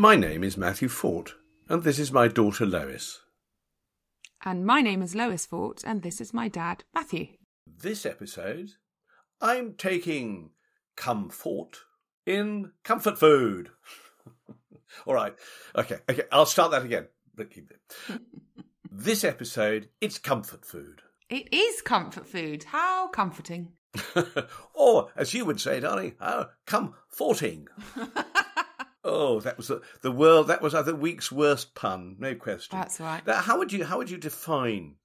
My name is Matthew Fort, and this is my daughter Lois. And my name is Lois Fort, and this is my dad, Matthew. This episode, I'm taking comfort in comfort food. All right, okay, okay, I'll start that again. But keep it. this episode, it's comfort food. It is comfort food. How comforting. or, as you would say, darling, how comforting. Oh, that was the, the world. That was uh, the week's worst pun, no question. That's right. Now, how would you how would you define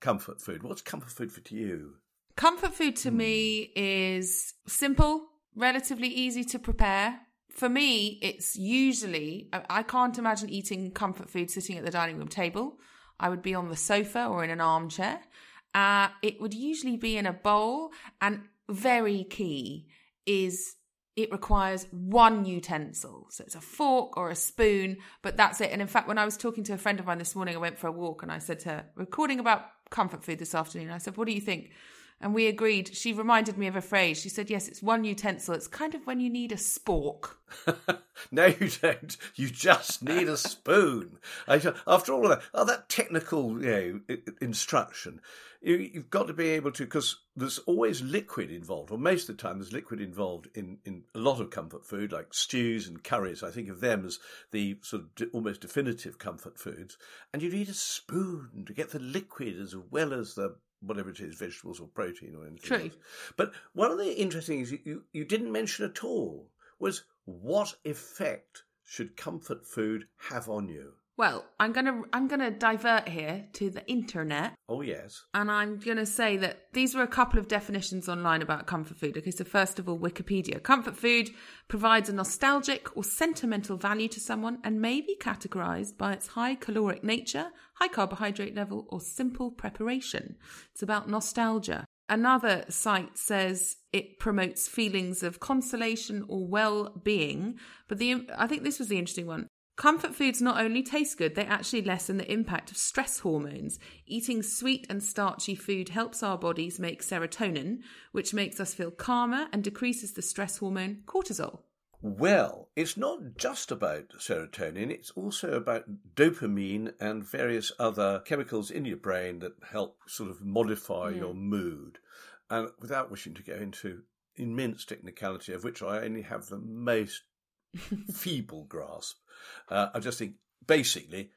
comfort food? What's comfort food for to you? Comfort food to me is simple, relatively easy to prepare. For me, it's usually, I I can't imagine eating comfort food sitting at the dining room table. I would be on the sofa or in an armchair. Uh, it would usually be in a bowl, and very key is it requires one utensil. So it's a fork or a spoon, but that's it. And in fact, when I was talking to a friend of mine this morning, I went for a walk and I said to her, recording about comfort food this afternoon, I said, What do you think? And we agreed. She reminded me of a phrase. She said, Yes, it's one utensil. It's kind of when you need a spork. no, you don't. You just need a spoon. After all that, oh, that technical, you know, instruction, you, you've got to be able to because there's always liquid involved, or most of the time there's liquid involved in in a lot of comfort food, like stews and curries. I think of them as the sort of almost definitive comfort foods, and you need a spoon to get the liquid as well as the whatever it is, vegetables or protein or anything. True. else. But one of the interesting things you, you, you didn't mention at all was what effect should comfort food have on you? Well, I'm gonna I'm gonna divert here to the internet. Oh, yes. And I'm going to say that these were a couple of definitions online about comfort food. Okay, so first of all, Wikipedia. Comfort food provides a nostalgic or sentimental value to someone and may be categorized by its high caloric nature, high carbohydrate level, or simple preparation. It's about nostalgia. Another site says it promotes feelings of consolation or well being. But the I think this was the interesting one. Comfort foods not only taste good, they actually lessen the impact of stress hormones. Eating sweet and starchy food helps our bodies make serotonin, which makes us feel calmer and decreases the stress hormone cortisol. Well, it's not just about serotonin, it's also about dopamine and various other chemicals in your brain that help sort of modify hmm. your mood. And without wishing to go into immense technicality, of which I only have the most feeble grasp, uh, I just think basically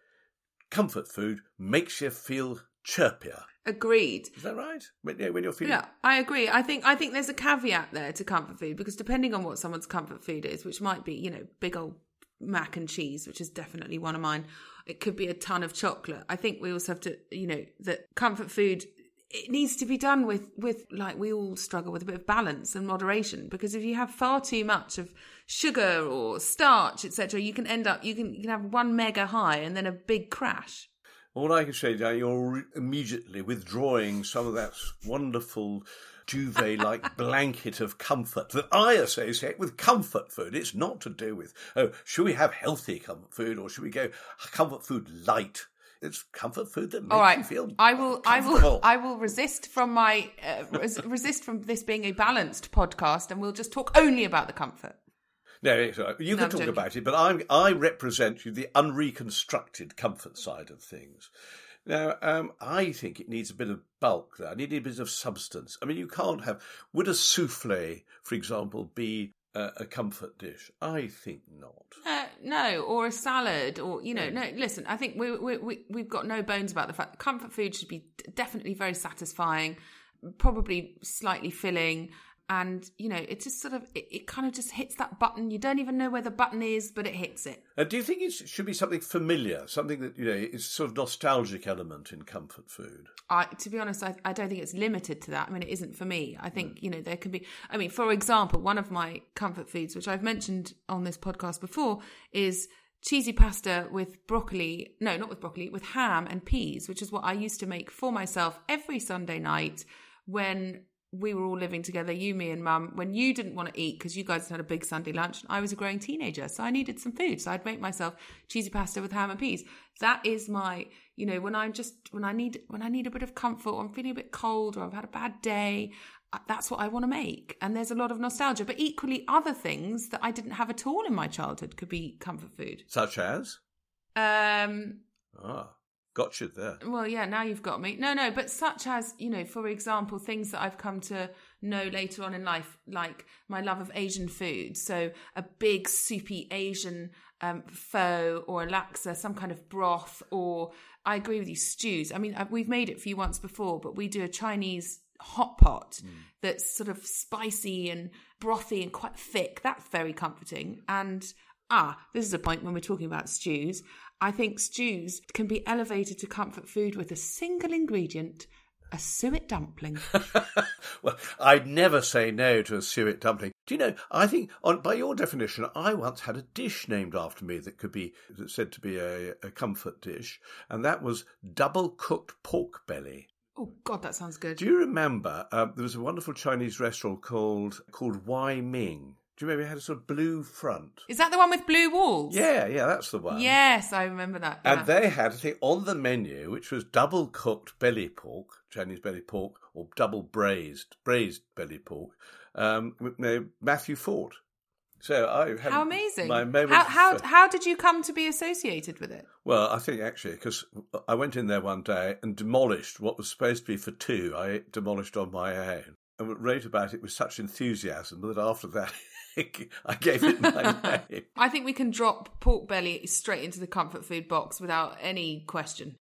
comfort food makes you feel chirpier. Agreed. Is that right? When, yeah, when you're feeling. Yeah, I agree. I think I think there's a caveat there to comfort food because depending on what someone's comfort food is, which might be, you know, big old mac and cheese, which is definitely one of mine. It could be a ton of chocolate. I think we also have to, you know, that comfort food it needs to be done with with like we all struggle with a bit of balance and moderation because if you have far too much of sugar or starch etc you can end up you can you can have one mega high and then a big crash All I can say, Dan, you're immediately withdrawing some of that wonderful duvet like blanket of comfort that I associate with comfort food. It's not to do with, oh, should we have healthy comfort food or should we go comfort food light? It's comfort food that makes All right, you feel I will, I will. I will resist from my uh, res- resist from this being a balanced podcast, and we'll just talk only about the comfort. No, right. you No, can I'm talk joking. about it, but I'm, I represent you the unreconstructed comfort side of things. Now, um, I think it needs a bit of bulk there. I need a bit of substance. I mean, you can't have. Would a souffle, for example, be a, a comfort dish? I think not. Uh, no, or a salad, or you know, no. Listen, I think we, we we we've got no bones about the fact that comfort food should be definitely very satisfying, probably slightly filling, and you know, it just sort of it, it kind of just hits that button. You don't even know where the button is, but it hits it. Uh, do you think it should be something familiar, something that you know is sort of nostalgic element in comfort food? I, to be honest, I, I don't think it's limited to that. I mean, it isn't for me. I think, you know, there can be, I mean, for example, one of my comfort foods, which I've mentioned on this podcast before, is cheesy pasta with broccoli. No, not with broccoli, with ham and peas, which is what I used to make for myself every Sunday night when we were all living together, you, me, and mum, when you didn't want to eat because you guys had a big Sunday lunch. I was a growing teenager, so I needed some food. So I'd make myself cheesy pasta with ham and peas. That is my, you know, when I'm just when I need when I need a bit of comfort, or I'm feeling a bit cold, or I've had a bad day, uh, that's what I want to make. And there's a lot of nostalgia. But equally, other things that I didn't have at all in my childhood could be comfort food. Such as? Um, Ah, got you there. well, yeah, now you've got me. No, no, but such as, you know, for example, things that I've come to know later on in life, like my love of Asian food. So a big soupy Asian um, pho or a laksa, some kind of broth, or I agree with you, stews. I mean, we've made it for you once before, but we do a Chinese hot pot that's sort of spicy and brothy and quite thick. That's very comforting. And ah, this is a point when we're talking about stews. I think stews can be elevated to comfort food with a single ingredient, a suet dumpling. well, I'd never say no to a suet dumpling. Do you know? I think, on by your definition, I once had a dish named after me that could be that's said to be a, a comfort dish, and that was double cooked pork belly. oh God, that sounds good. Do you remember? Um, there was a wonderful Chinese restaurant called called Wai Ming. Do you remember it had a sort of blue front? Is that the one with blue walls? Yeah, yeah, that's the one. Yes, I remember that. yeah. And they had a thing on the menu which was double cooked belly pork, Chinese belly pork, or double braised braised belly pork. Um, with Matthew Fort. So I had How amazing! My moment. how how how did you come to be associated with it? well, I think actually because I went in there one day and demolished what was supposed to be for two. I demolished on my own and wrote about it with such enthusiasm that after that I gave it my name. I think we can drop pork belly straight into the comfort food box without any question.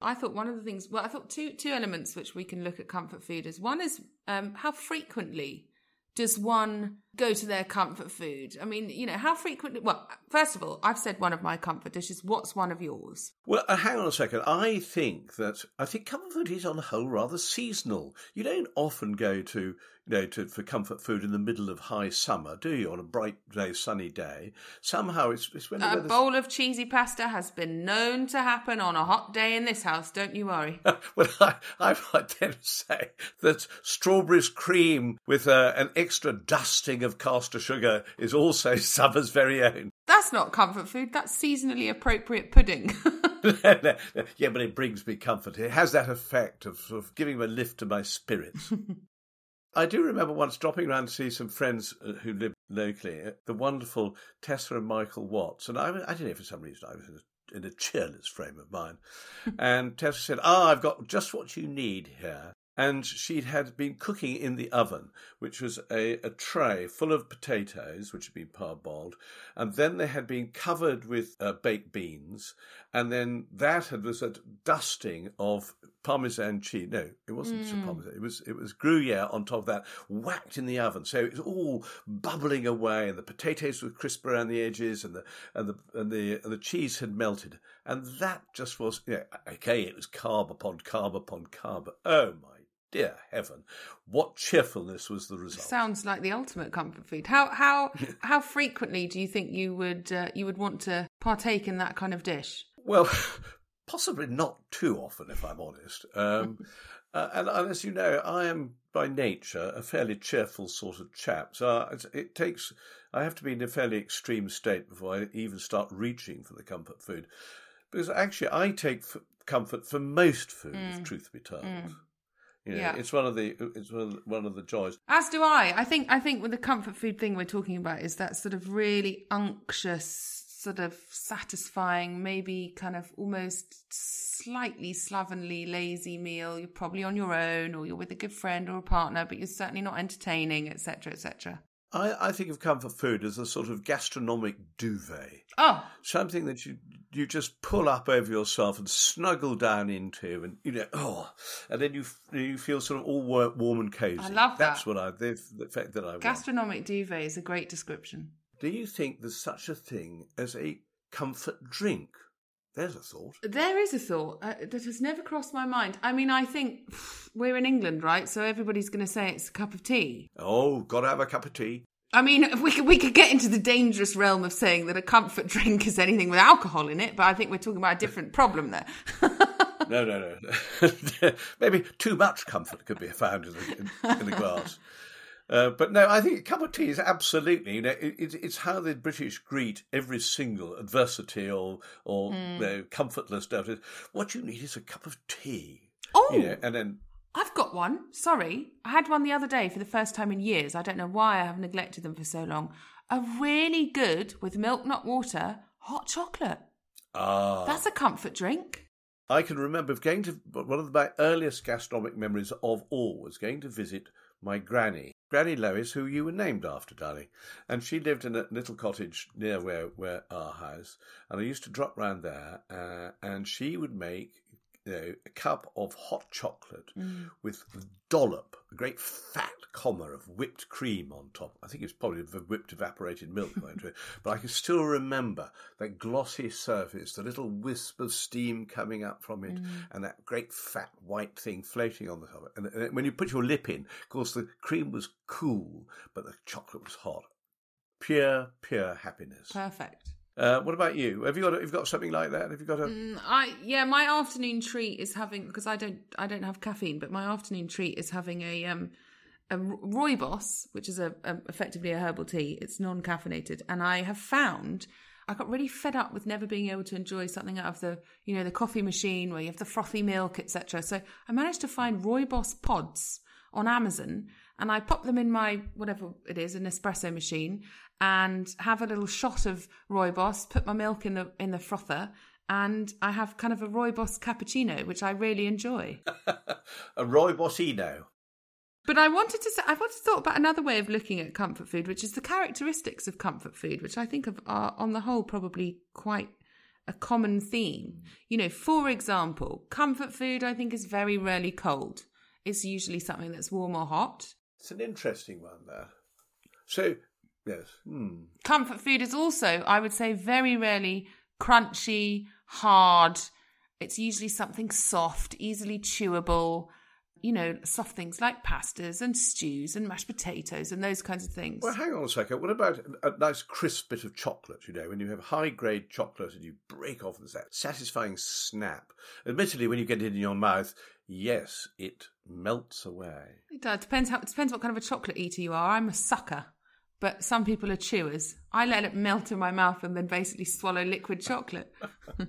I thought one of the things, well, I thought two two elements which we can look at comfort food as one is um, how frequently does one go to their comfort food? I mean, you know, how frequently? Well, first of all, I've said one of my comfort dishes. What's one of yours? Well, uh, hang on a second. I think that I think comfort food is on the whole rather seasonal. You don't often go to you know to for comfort food in the middle of high summer, do you? On a bright day, sunny day. Somehow it's it's when the A bowl of cheesy pasta has been known to happen on a hot day in this house. Don't you worry. well, I, I might then say that strawberries cream with uh, an extra dusting of caster sugar is also summer's very own. That's not comfort food. That's seasonally appropriate pudding. yeah, but it brings me comfort. It has that effect of, of giving a lift to my spirits. I do remember once dropping around to see some friends uh, who lived locally, uh, the wonderful Tessa and Michael Watts. And I, I don't know, for some reason, I was in a, in a cheerless frame of mind. and Tessa said, Ah, I've got just what you need here. And she had been cooking in the oven, which was a, a tray full of potatoes, which had been parboiled, and then they had been covered with uh, baked beans, and then that had was a dusting of parmesan cheese. No, it wasn't Mm. parmesan. It was it was Gruyere on top of that, whacked in the oven. So it was all bubbling away, and the potatoes were crisp around the edges, and the and the and the and the cheese had melted, and that just was yeah. Okay, it was carb upon carb upon carb. Oh my dear heaven, what cheerfulness was the result! Sounds like the ultimate comfort food. How how how frequently do you think you would uh, you would want to partake in that kind of dish? Well, possibly not too often, if I'm honest. Um, uh, and, and as you know, I am by nature a fairly cheerful sort of chap. So uh, it's- it takes, I have to be in a fairly extreme state before I even start reaching for the comfort food. Because actually, I take f- comfort for most food, if truth be told. You know, Yeah. It's one of the it's one of the, one of the joys. As do I. I think I think with the comfort food thing we're talking about is that sort of really unctuous, sort of satisfying, maybe kind of almost slightly slovenly, lazy meal. You're probably on your own, or you're with a good friend or a partner, but you're certainly not entertaining, etc., etc. I, I think of comfort food as a sort of gastronomic duvet. Oh, something that you you just pull up over yourself and snuggle down into, and you know, oh, and then you you feel sort of all warm and cozy. I love that. That's what I the, the effect that I want. gastronomic duvet is a great description. Do you think there's such a thing as a comfort drink? There's a thought. There is a thought uh, that has never crossed my mind. I mean, I think pff, we're in England, right? So everybody's going to say it's a cup of tea. Oh, gotta have a cup of tea. I mean, we could we could get into the dangerous realm of saying that a comfort drink is anything with alcohol in it, but I think we're talking about a different problem there. No, no, no. no. Maybe too much comfort could be found in the, in the glass. Uh, but no, I think a cup of tea is absolutely, you know, it, it, it's how the British greet every single adversity or or Hmm. you know, comfortless doubt. What you need is a cup of tea. Oh, You know, and then I've got one. Sorry. I had one the other day for the first time in years. I don't know why I have neglected them for so long. A really good, with milk, not water, hot chocolate. Ah. That's a comfort drink. I can remember going to one of my earliest gastronomic memories of all was going to visit my granny, Granny Lois, who you were named after, darling. And she lived in a little cottage near where, where our house. And I used to drop round there, uh, and she would make you know, a cup of hot chocolate Mm. with dollop, a great fat comma of whipped cream on top. I think it's probably the whipped evaporated milk, but I can still remember that glossy surface, the little wisp of steam coming up from it, and that great fat white thing floating on the top. And, and when you put your lip in, of course, the cream was cool, but the chocolate was hot. Pure, pure happiness. Perfect. Uh, what about you? Have you got? Have you got something like that? Have you got a? Mm, I yeah, my afternoon treat is having because I don't I don't have caffeine, but my afternoon treat is having a um a rooibos, which is a, a effectively a herbal tea. It's non caffeinated, and I have found I got really fed up with never being able to enjoy something out of the you know the coffee machine where you have the frothy milk, etc. So I managed to find rooibos pods on Amazon, and I pop them in my whatever it is, an espresso machine, and have a little shot of rooibos. Put my milk in the in the frother, and I have kind of a rooibos cappuccino, which I really enjoy. a Roy Bossino. But I wanted to say, I've wanted to thought about another way of looking at comfort food, which is the characteristics of comfort food, which I think of, are, on the whole, probably quite a common theme. You know, for example, comfort food, I think, is very rarely cold. It's usually something that's warm or hot. It's an interesting one there. So, yes. Hmm. Comfort food is also, I would say, very rarely crunchy, hard. It's usually something soft, easily chewable. You know, soft things like pastas and stews and mashed potatoes and those kinds of things. Well, hang on a second. What about a nice crisp bit of chocolate? You know, when you have high grade chocolate and you break off that satisfying snap. Admittedly, when you get it in your mouth, yes, it melts away. It does. Depends how. It depends what kind of a chocolate eater you are. I'm a sucker, but some people are chewers. I let it melt in my mouth and then basically swallow liquid chocolate.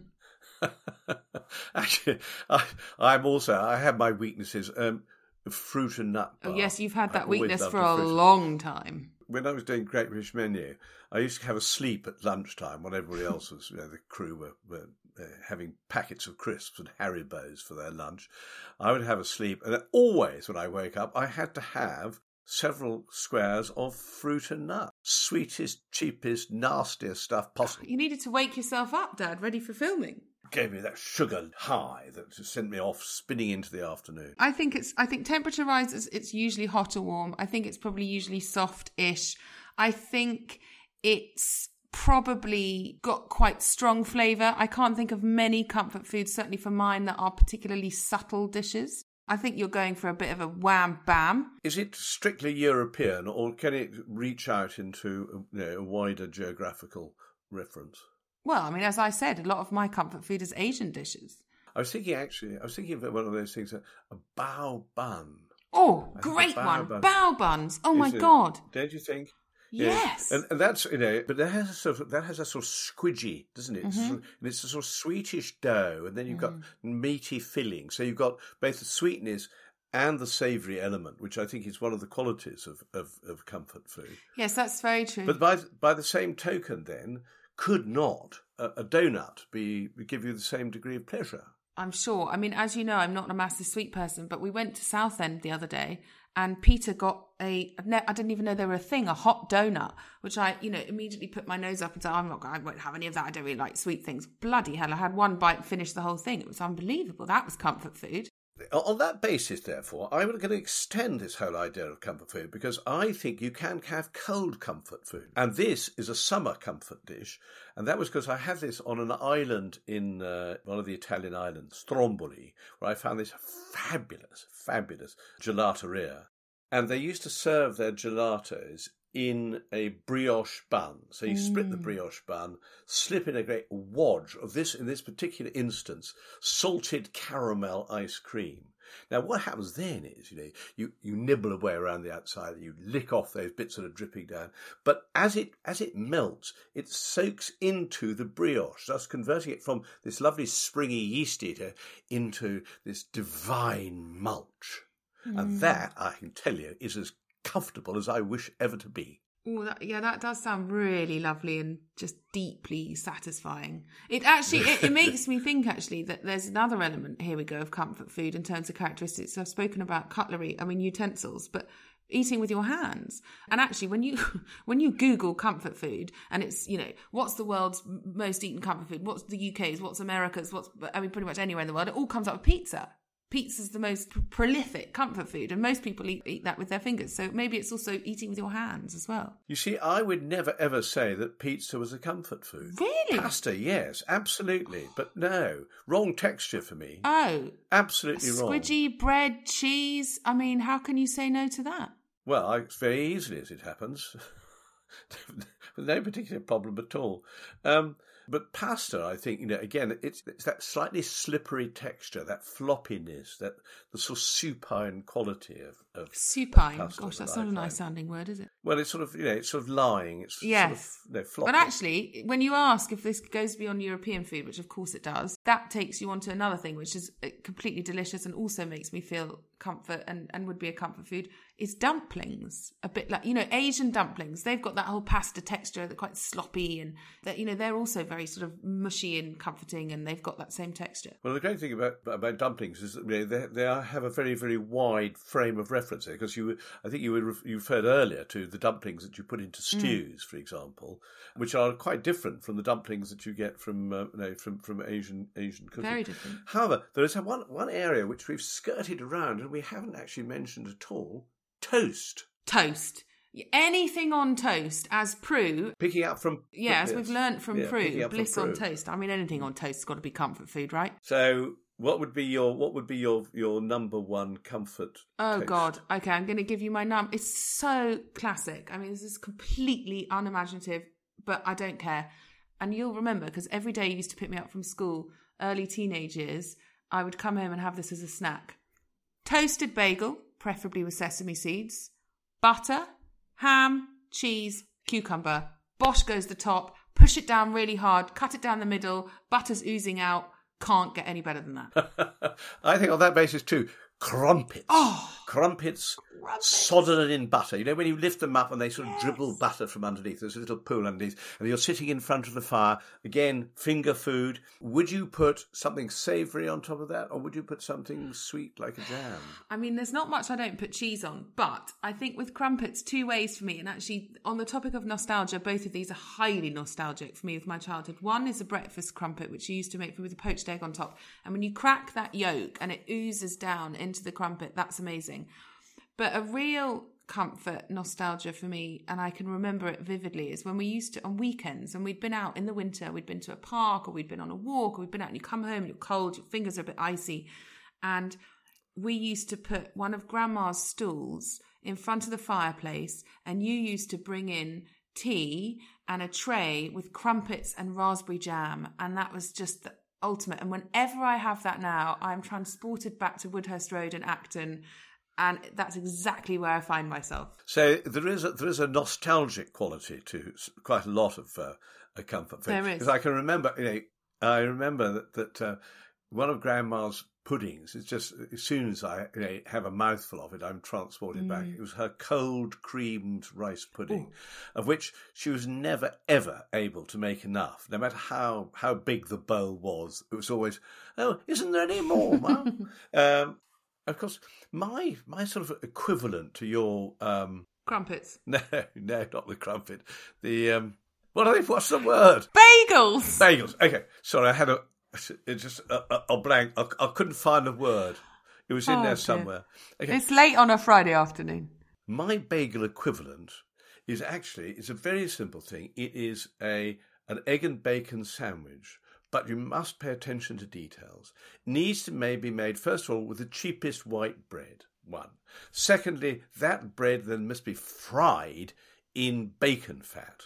Actually, I, I'm also I have my weaknesses. Um, fruit and nut. Oh yes, you've had I that always weakness for a a long time. When I was doing Great British Menu, I used to have a sleep at lunchtime when everybody else was, you know, the crew were, were uh, having packets of crisps and Haribos for their lunch. I would have a sleep, and always when I woke up, I had to have several squares of fruit and nut. Sweetest, cheapest, nastiest stuff possible. You needed to wake yourself up, Dad, ready for filming. Gave me that sugar high that sent me off spinning into the afternoon. I think it's. I think temperature rises. It's usually hot or warm. I think it's probably usually soft-ish. I think it's probably got quite strong flavour. I can't think of many comfort foods, certainly for mine, that are particularly subtle dishes. I think you're going for a bit of a wham bam. Is it strictly European, or can it reach out into you know, a wider geographical reference? Well, I mean, as I said, a lot of my comfort food is Asian dishes. I was thinking actually, I was thinking of one of those things, a, bao bun. Oh, I great bao one. bun. Bao buns. Oh my God. Don't you think? Yes. And, and that's you know, but that has a sort of that has a sort of squidgy, doesn't it? It's Mm-hmm. sort and it's a sort of sweetish dough, and then you've got Mm. meaty filling. So you've got both the sweetness and the savoury element, which I think is one of the qualities of, of, of comfort food. yes, that's very true. But by by the same token, then could not a, a donut be give you the same degree of pleasure? I'm sure. I mean, as you know, I'm not a massive sweet person, but we went to Southend the other day and Peter got a, I didn't even know they were a thing, a hot donut, which I, you know, immediately put my nose up and said, I'm not, I won't have any of that. I don't really like sweet things. Bloody hell. I had one bite and finished the whole thing. It was unbelievable. That was comfort food. On that basis, therefore, I'm going to extend this whole idea of comfort food because I think you can have cold comfort food. And this is a summer comfort dish. And that was because I had this on an island in uh, one of the Italian islands, Stromboli, where I found this fabulous, fabulous gelateria. And they used to serve their gelatos in a brioche bun. So you split the brioche bun, slip in a great wadge of this, in this particular instance, salted caramel ice cream. Now, what happens then is, you know, you, you nibble away around the outside, you lick off those bits that are dripping down. But as it as it melts, it soaks into the brioche, thus converting it from this lovely springy yeast eater into this divine mulch. Mm. And that, I can tell you, is as comfortable as I wish ever to be. Oh, that, yeah, that does sound really lovely and just deeply satisfying. It actually it, it makes me think actually that there's another element here we go of comfort food in terms of characteristics. I've spoken about cutlery, I mean utensils, but eating with your hands. And actually, when you when you Google comfort food and it's you know what's the world's most eaten comfort food, what's the UK's, what's America's, what's I mean pretty much anywhere in the world, it all comes up with pizza. Pizza's the most pr- prolific comfort food, and most people eat, eat that with their fingers. So maybe it's also eating with your hands as well. You see, I would never ever say that pizza was a comfort food. Really? Pasta, yes, absolutely. But no, wrong texture for me. Oh, Absolutely wrong. squidgy bread, cheese. I mean, how can you say no to that? Well, I, very easily as it happens. With no particular problem at all. Um, but pasta, I think, you know, again, it's, it's that slightly slippery texture, that floppiness, that the sort of supine quality of, of Supine. Pasta Gosh, that's not a nice sounding word, is it? well, it's sort of, you know, it's sort of lying. It's Yes. sort of, you know, floppy. But actually, when you ask if this goes beyond European food, which of course it does, that takes you on to another thing, which is uh, completely delicious and also makes me feel comfort and, and would be a comfort food, is dumplings. A bit like, you know, Asian dumplings. They've got that whole pasta texture, they're quite sloppy and, that you know, they're also very sort of mushy and comforting and they've got that same texture. Well, the great thing about about dumplings is that you know, they they are, have a very very wide frame of reference there because you I think you were, you referred earlier to the dumplings that you put into Mm. stews, for example, which are quite different from the dumplings that you get from uh, you know, from from Asian Asian cooking. Very different. However, there is one one area which we've skirted around and we haven't actually mentioned at all: toast. Toast. Anything on toast, as Prue Picking up from Yeah, as yes. we've learnt from Yeah, Prue, up from bliss on Prue. toast. I mean, anything on toast has got to be comfort food, right? So, what would be your what would be your your number one comfort? Oh toast? God. Okay, I'm going to give you my num. It's so classic. I mean, this is completely unimaginative, but I don't care. And you'll remember because every day you used to pick me up from school, early teenage years. I would come home and have this as a snack: toasted bagel, preferably with sesame seeds, butter, ham, cheese, cucumber. Bosh goes the top. Push it down really hard. Cut it down the middle. Butter's oozing out. Can't get any better than that. I think on that basis too, crumpets. Oh, Crumpets, Sodden in butter. You know, when you lift them up and they sort of dribble butter from underneath, there's a little pool underneath, and you're sitting in front of the fire. Again, finger food. Would you put something savoury on top of that, or would you put something mm. sweet like a jam? I mean, there's not much I don't put cheese on, but I think with crumpets, two ways for me. And actually, on the topic of nostalgia, both of these are highly nostalgic for me with my childhood. One is a breakfast crumpet, which you used to make with a poached egg on top. And when you crack that yolk and it oozes down into the crumpet, that's amazing. But a real comfort nostalgia for me, and I can remember it vividly, is when we used to, on weekends, and we'd been out in the winter, we'd been to a park or we'd been on a walk or we'd been out and you come home you're cold, your fingers are a bit icy. And we used to put one of grandma's stools in front of the fireplace, and you used to bring in tea and a tray with crumpets and raspberry jam, and that was just the ultimate. And whenever I have that now, I'm transported back to Woodhurst Road in Acton, and that's exactly where I find myself. So there is a, there is a nostalgic quality to quite a lot of uh, a comfort food. There is. Because I can remember, you know, I remember that that uh, one of Grandma's puddings is just as soon as I you know, have a mouthful of it, I'm transported back. Mm. It was her cold creamed rice pudding, of which she was never ever able to make enough, no matter how how big the bowl was. It was always, oh, isn't there any more, Mum? um, of course, my my sort of equivalent to your um, Crumpets. no, no, not the crumpet. The um, what are they? What's the word? Bagels! Bagels. Okay, sorry, I had a it just a, a, a blank. I, I couldn't find the word. It was in Oh, there somewhere. Okay, It's late on a Friday afternoon. my bagel equivalent is actually it's a very simple thing. It is a an egg and bacon sandwich, but you must pay attention to details. Needs to may be made first of all with the cheapest white bread. One. Secondly, that bread then must be fried in bacon fat.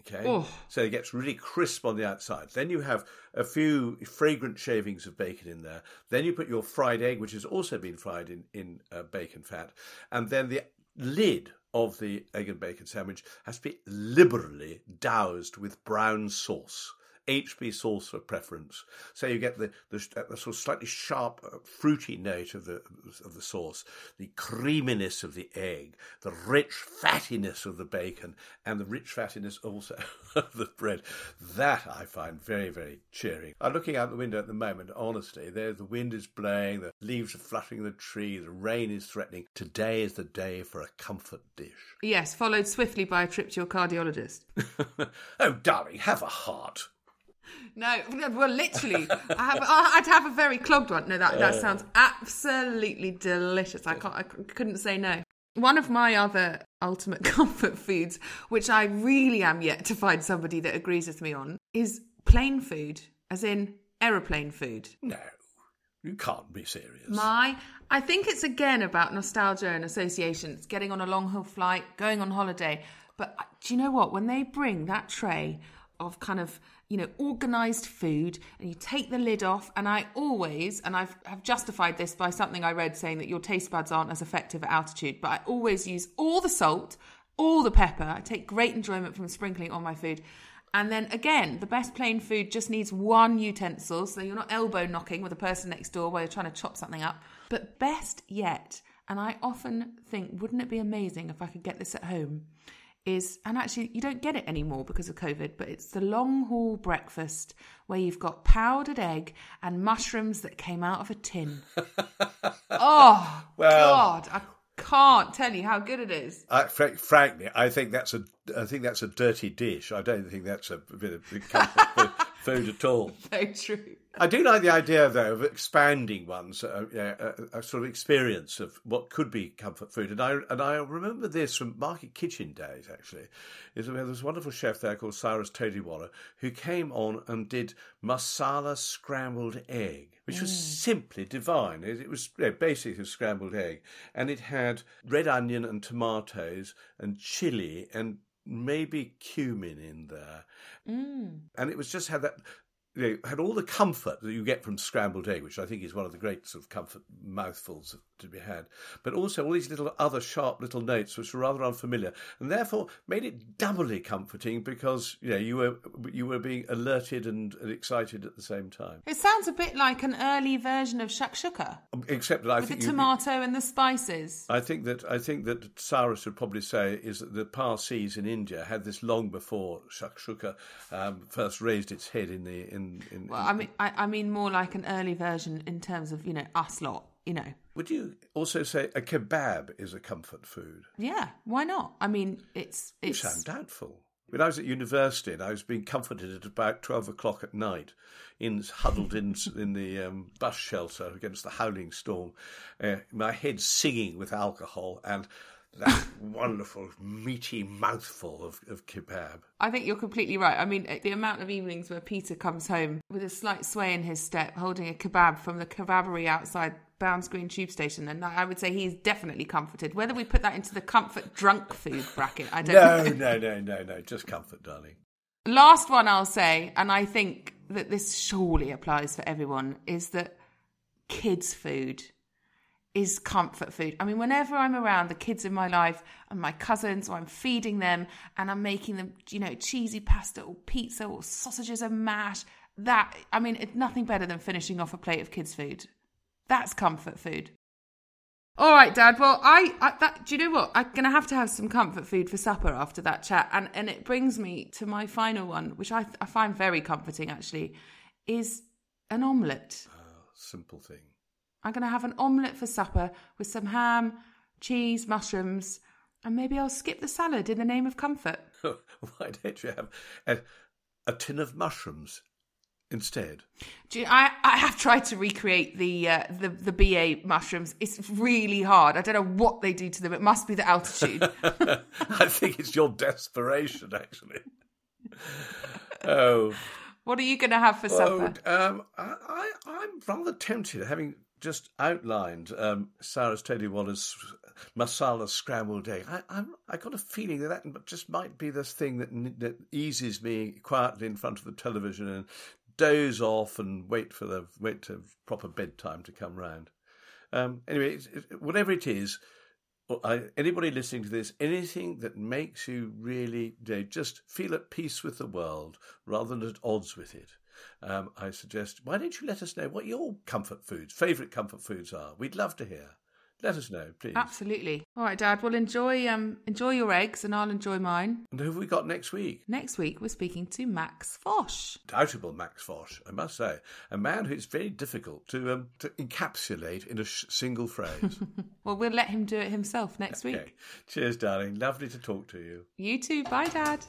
Okay, Oh. so it gets really crisp on the outside. Then you have a few fragrant shavings of bacon in there. Then you put your fried egg, which has also been fried in in uh, bacon fat, and then the lid of the egg and bacon sandwich has to be liberally doused with brown sauce. HP sauce for preference. So you get the, the, the sort of slightly sharp, uh, fruity note of the of the sauce, the creaminess of the egg, the rich fattiness of the bacon, and the rich fattiness also of the bread. That I find very, very cheering. I'm looking out the window at the moment, honestly. There, the wind is blowing, the leaves are fluttering the tree, the rain is threatening. Today is the day for a comfort dish. Yes, followed swiftly by a trip to your cardiologist. oh, darling, have a heart. No, well, literally, I have, I'd have a very clogged one. No, that, that sounds absolutely delicious. I, can't, I couldn't say no. One of my other ultimate comfort foods, which I really am yet to find somebody that agrees with me on, is plain food, as in aeroplane food. No, you can't be serious. My, I think it's again about nostalgia and associations, getting on a long haul flight, going on holiday. But uh, do you know what? When they bring that tray of kind of you know organized food and you take the lid off and i always and i've have justified this by something i read saying that your taste buds aren't as effective at altitude but i always use all the salt all the pepper. I take great enjoyment from sprinkling on my food. And then again the best plain food just needs one utensil so you're not elbow knocking with a person next door while you're trying to chop something up. But best yet and i often think wouldn't it be amazing if i could get this at home is, and actually you don't get it anymore because of COVID, but it's the long haul breakfast where you've got powdered egg and mushrooms that came out of a tin. oh, Well- God. I can't tell you how good it is. I, fr- frankly, I think that's a I think that's a dirty dish. I don't think that's a bit of comfort food- at all. Very true. I do like the idea, though, of expanding one's uh, a, a sort of experience of what could be comfort food. And I and I remember this from Market Kitchen days. Actually, is there was a wonderful chef there called Cyrus Todiwala who came on and did masala scrambled egg, which was simply divine. It, it was you know, basically a scrambled egg, and it had red onion and tomatoes and chili and maybe cumin in there, mm. and it was just had that you know, had all the comfort that you get from scrambled egg, which I think is one of the great sort of comfort mouthfuls to be had, but also all these little other sharp little notes which were rather unfamiliar, and therefore made it doubly comforting because you know you were you were being alerted and, and excited at the same time. It sounds a bit like an early version of shakshuka Except that I with the think you- tomato and the spices. I think that I think that Cyrus would probably say is that the Parsis in India had this long before shakshuka um, first raised its head in the in. In Well, I mean, I, I mean more like an early version in terms of you know us lot. You know, would you also say a kebab is a comfort food? yeah. Why not? I mean, it's You it's sound doubtful. When I was at university and I was being comforted at about twelve o'clock at night, in huddled in in the um, bus shelter against the howling storm, uh, my head singing with alcohol and that wonderful meaty mouthful of, of kebab. I think you're completely right. I mean, eh, the amount of evenings where Peter comes home with a slight sway in his step, holding a kebab from the kebabery outside Bounds Green Tube Station, and I would say he's definitely comforted. Whether we put that into the comfort drunk food bracket, I don't know. No, no, no, no, no. Just comfort, darling. Last one I'll say, and I think that this surely applies for everyone, is that kids' food is comfort food. I mean, whenever I'm around the kids in my life and my cousins, or I'm feeding them and I'm making them, you know, cheesy pasta or pizza or sausages and mash, that, I mean, it's nothing better than finishing off a plate of kids' food. That's comfort food. All right, Dad. Well, I, I that do you know what? I'm gonna have to have some comfort food for supper after that chat, and and it brings me to my final one, which I I find very comforting actually, is an omelette. Oh, simple thing. I'm gonna have an omelette for supper with some ham, cheese, mushrooms, and maybe I'll skip the salad in the name of comfort. Why don't you have a, a tin of mushrooms instead? You, I I have tried to recreate the uh, the the BA mushrooms. It's really hard. I don't know what they do to them. It must be the altitude. I think it's your desperation, actually. Oh, what are you gonna have for oh supper? um, I, I, I'm rather tempted, at having just outlined um, Cyrus Todiwala's masala scrambled egg. I, I'm, I got a feeling that that just might be this thing that that eases me quietly in front of the television and doze off and wait for the wait to proper bedtime to come round. Um, anyway, it, whatever it is, I, anybody listening to this, anything that makes you really you know, just feel at peace with the world rather than at odds with it, um, I suggest why don't you let us know what your comfort foods, favourite comfort foods are? We'd love to hear. Let us know, please. Absolutely. All right, Dad. Well, enjoy um enjoy your eggs, and I'll enjoy mine. And who have we got next week? Next week, we're speaking to Max Fosh. Doubtable Max Fosh, I must say, a man who's very difficult to um, to encapsulate in a sh- single phrase. Well, we'll let him do it himself next week. Cheers, darling. Lovely to talk to you. You too. Bye, Dad.